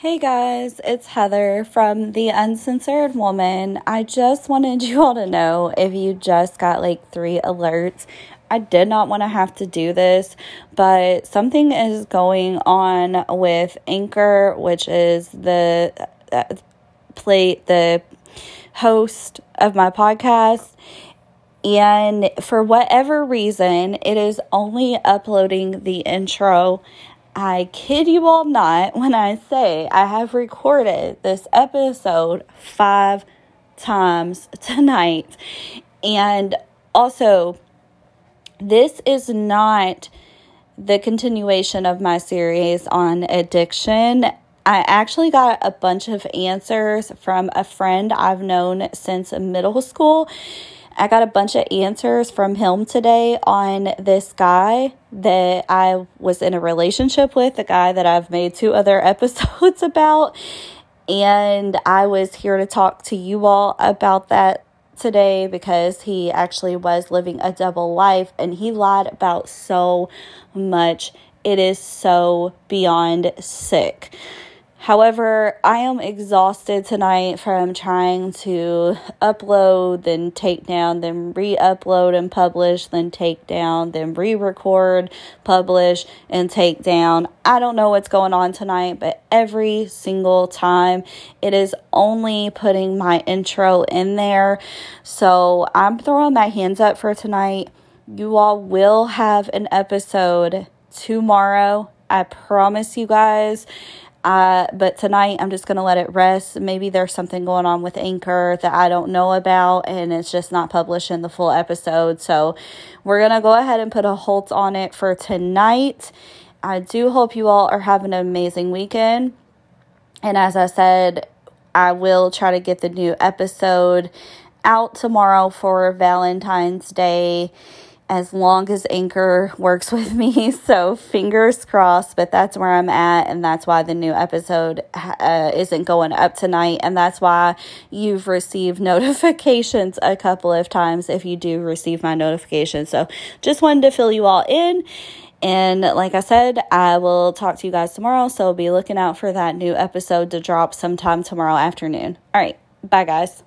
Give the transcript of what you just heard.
Hey guys, it's Heather from The Uncensored Woman. I just wanted you all to know if you just got like three alerts. I did not want to have to do this, but something is going on with Anchor, which is the uh, play the host of my podcast. And for whatever reason, it is only uploading the intro I kid you all not when I say I have recorded this episode five times tonight. And also, this is not the continuation of my series on addiction. I actually got a bunch of answers from a friend I've known since middle school I got a bunch of answers from him today on this guy that I was in a relationship with, the guy that I've made two other episodes about. And I was here to talk to you all about that today because he actually was living a double life and he lied about so much. It is so beyond sick. However, I am exhausted tonight from trying to upload, then take down, then re upload and publish, then take down, then re record, publish, and take down. I don't know what's going on tonight, but every single time it is only putting my intro in there. So I'm throwing my hands up for tonight. You all will have an episode tomorrow. I promise you guys. Uh, but tonight I'm just going to let it rest. Maybe there's something going on with Anchor that I don't know about and it's just not publishing the full episode. So we're going to go ahead and put a halt on it for tonight. I do hope you all are having an amazing weekend. And as I said, I will try to get the new episode out tomorrow for Valentine's Day as long as Anchor works with me. So fingers crossed, but that's where I'm at. And that's why the new episode uh, isn't going up tonight. And that's why you've received notifications a couple of times if you do receive my notifications. So just wanted to fill you all in. And like I said, I will talk to you guys tomorrow. So be looking out for that new episode to drop sometime tomorrow afternoon. All right. Bye, guys.